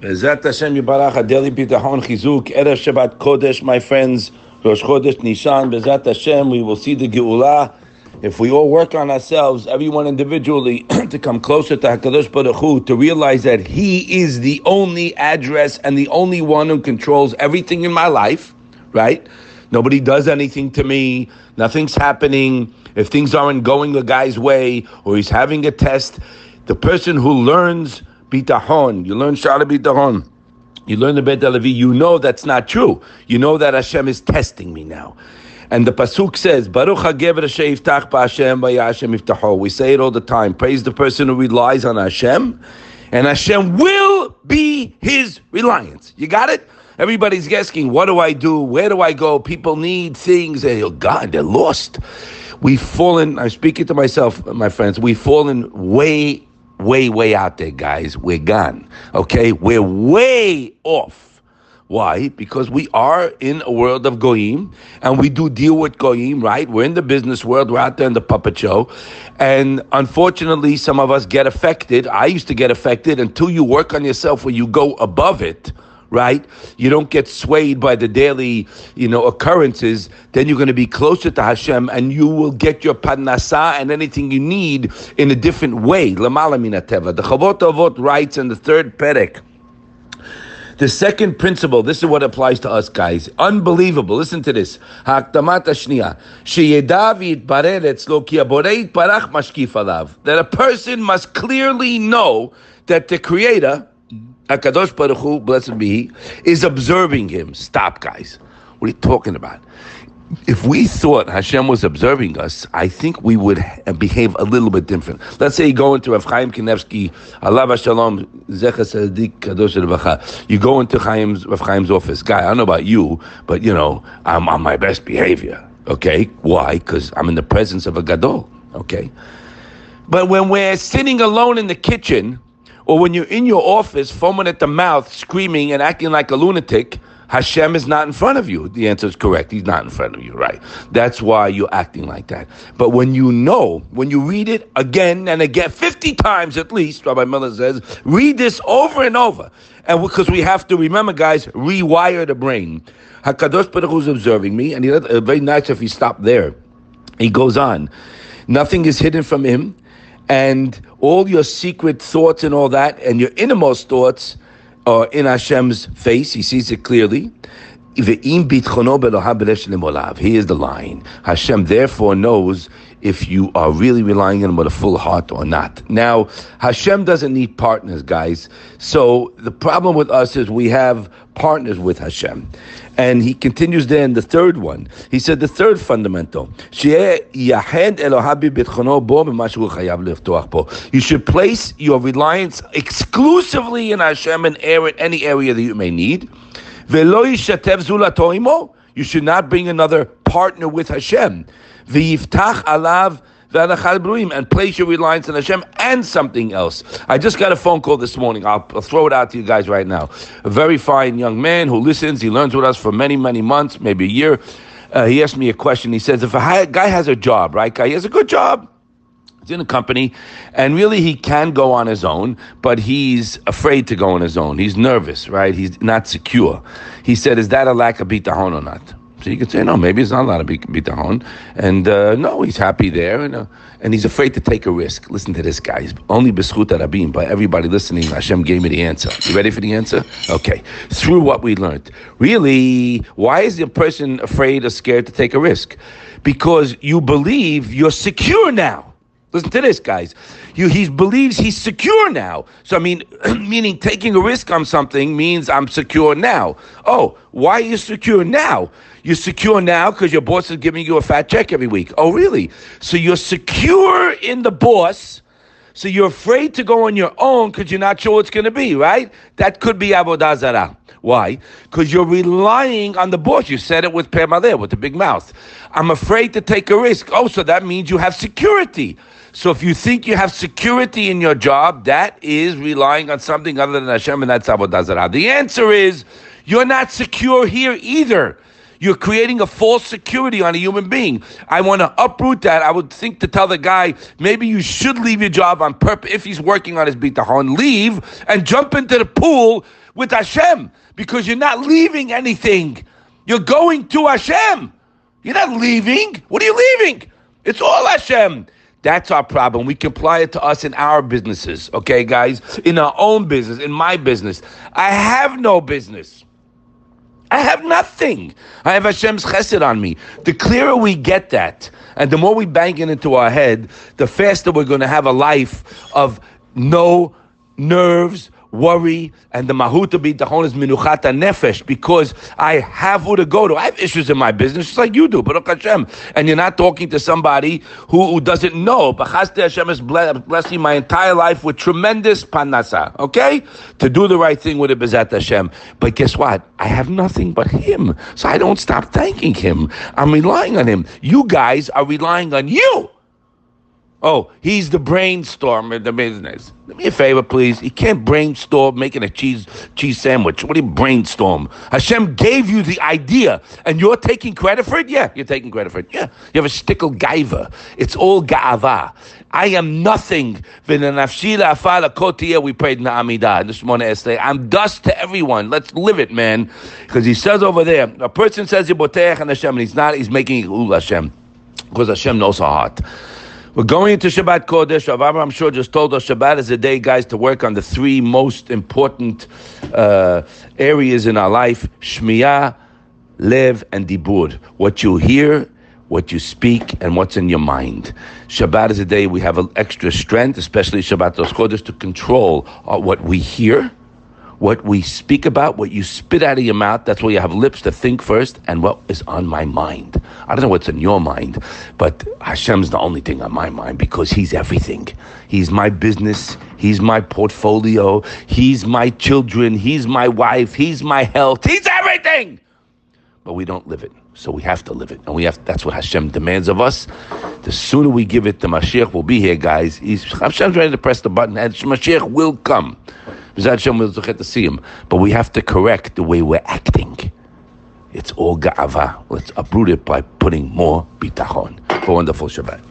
Bezat Hashem Yibarach Adeli Bitachon Chizuk Erev Shabbat Kodesh, my friends. Rosh Chodesh Nisan Bezat Hashem. We will see the Geulah if we all work on ourselves, everyone individually, to come closer to Hakadosh Baruch Hu, to realize that He is the only address and the only one who controls everything in my life. Right? Nobody does anything to me. Nothing's happening. If things aren't going the guy's way, or he's having a test, the person who learns bitahon. You learn Shara bitahon. You learn the Bet Levi. You know that's not true. You know that Hashem is testing me now. And the pasuk says, "Baruch hagever v'Yashem iftaho." We say it all the time. Praise the person who relies on Hashem, and Hashem will be his reliance. You got it? Everybody's asking, "What do I do? Where do I go?" People need things. And oh God, they're lost. We've fallen. I'm speaking to myself, my friends. We've fallen way way, way out there, guys. We're gone. Okay? We're way off. Why? Because we are in a world of goyim, and we do deal with goyim, right? We're in the business world. We're out there in the puppet show, and unfortunately, some of us get affected. I used to get affected until you work on yourself, where you go above it right? You don't get swayed by the daily, you know, occurrences. Then you're going to be closer to Hashem, and you will get your parnasa and anything you need in a different way. The Chovot HaLevavot writes in the third perek. The second principle, this is what applies to us guys. Unbelievable. Listen to this. That a person must clearly know that the Creator Hakadosh Baruch Hu, blessed be He, is observing him. Stop, guys. What are you talking about? If we thought Hashem was observing us, I think we would behave a little bit different. Let's say you go into Rav Chaim Kanevsky, Allah Shalom, Zecha Sadiq Kadosh Revacha. You go into Chaim's, Rav Chaim's office. Guy, I don't know about you, but you know, I'm on my best behavior. Okay? Why? Because I'm in the presence of a Gadol. Okay? But when we're sitting alone in the kitchen, or when you're in your office foaming at the mouth, screaming and acting like a lunatic, Hashem is not in front of you. The answer is correct. He's not in front of you, right? That's why you're acting like that. But when you know, when you read it again and again, 50 times at least, Rabbi Miller says, read this over and over. And because we have to remember, guys, rewire the brain. HaKadosh Baruch Hu is observing me, and he, uh, very nice if he stopped there. He goes on. Nothing is hidden from him and all your secret thoughts and all that, and your innermost thoughts are in Hashem's face. He sees it clearly. He is the line. Hashem therefore knows if you are really relying on him with a full heart or not. Now, Hashem doesn't need partners, guys. So the problem with us is we have partners with Hashem. And he continues there in the third one. He said the third fundamental. You should place your reliance exclusively in Hashem in any area that you may need. You should not bring another partner with Hashem. and place your reliance on Hashem and something else. I just got a phone call this morning. I'll, I'll throw it out to you guys right now. A very fine young man who listens. He learns with us for many, many months, maybe a year. Uh, he asked me a question. He says, if a guy has a job, right, guy, he has a good job. In a company, and really he can go on his own, but he's afraid to go on his own. He's nervous, right? He's not secure. He said, "Is that a lack of bitahon or not?" So you could say, no, maybe it's not a lot of bitahon. And uh, no, he's happy there. And, uh, and he's afraid to take a risk. Listen to this, guys. Only B'schut Rabim, by everybody listening, Hashem gave me the answer. You ready for the answer? Okay. Through what we learned. Really, why is the person afraid or scared to take a risk? Because you believe you're secure now. Listen to this, guys. You, he believes he's secure now. So, I mean, meaning taking a risk on something means I'm secure now. Oh, why are you secure now? You're secure now because your boss is giving you a fat check every week. Oh, really? So you're secure in the boss. So you're afraid to go on your own because you're not sure what's going to be, right? That could be avodah zarah. Why? Because you're relying on the boss. You said it with there, with the big mouth. I'm afraid to take a risk. Oh, so that means you have security. So if you think you have security in your job, that is relying on something other than Hashem, and that's avodah zarah. The answer is you're not secure here either. You're creating a false security on a human being. I want to uproot that. I would think to tell the guy, maybe you should leave your job on purpose. If he's working on his bitachon, leave and jump into the pool with Hashem because you're not leaving anything. You're going to Hashem. You're not leaving. What are you leaving? It's all Hashem. That's our problem. We can apply it to us in our businesses, okay, guys? In our own business, in my business. I have no business. I have nothing. I have Hashem's chesed on me. The clearer we get that, and the more we bang it into our head, the faster we're going to have a life of no nerves, worry, and the mahuta bitachon is minuchata nefesh because I have who to go to. I have issues in my business just like you do, Baruch Hashem. And you're not talking to somebody who, who doesn't know. B'chaste Hashem is blessing my entire life with tremendous parnasa, okay? To do the right thing with a bezat Hashem. But guess what? I have nothing but Him. So I don't stop thanking Him. I'm relying on Him. You guys are relying on you. Oh, he's the brainstorm of the business. Do me a favor, please. You can't brainstorm making a cheese cheese sandwich. What do you brainstorm? Hashem gave you the idea, and you're taking credit for it. Yeah, you're taking credit for it. Yeah, you have a stickle ga'ava. It's all ga'ava. I am nothing. We prayed Na'amidah. This morning say, I'm dust to everyone. Let's live it, man. Because he says over there, a person says Yibotech and Hashem, and he's not. He's making Hashem because Hashem knows our heart. We're going into Shabbat Kodesh. I'm sure just told us Shabbat is a day, guys, to work on the three most important uh, areas in our life: Shmiyah, Lev, and Dibur. What you hear, what you speak, and what's in your mind. Shabbat is a day we have an extra strength, especially Shabbat Kodesh, to control uh, what we hear what we speak about, what you spit out of your mouth, that's where you have lips to think first, and what is on my mind. I don't know what's in your mind, but Hashem's the only thing on my mind because He's everything. He's my business, He's my portfolio, He's my children, He's my wife, He's my health, He's everything! But we don't live it. So we have to live it. And we have that's what Hashem demands of us. The sooner we give it, the Mashiach will be here, guys. He's, Hashem's ready to press the button, and Mashiach will come. Will get to see him. But we have to correct the way we're acting. It's all ga'ava. Let's uproot it by putting more bitachon. For wonderful Shabbat.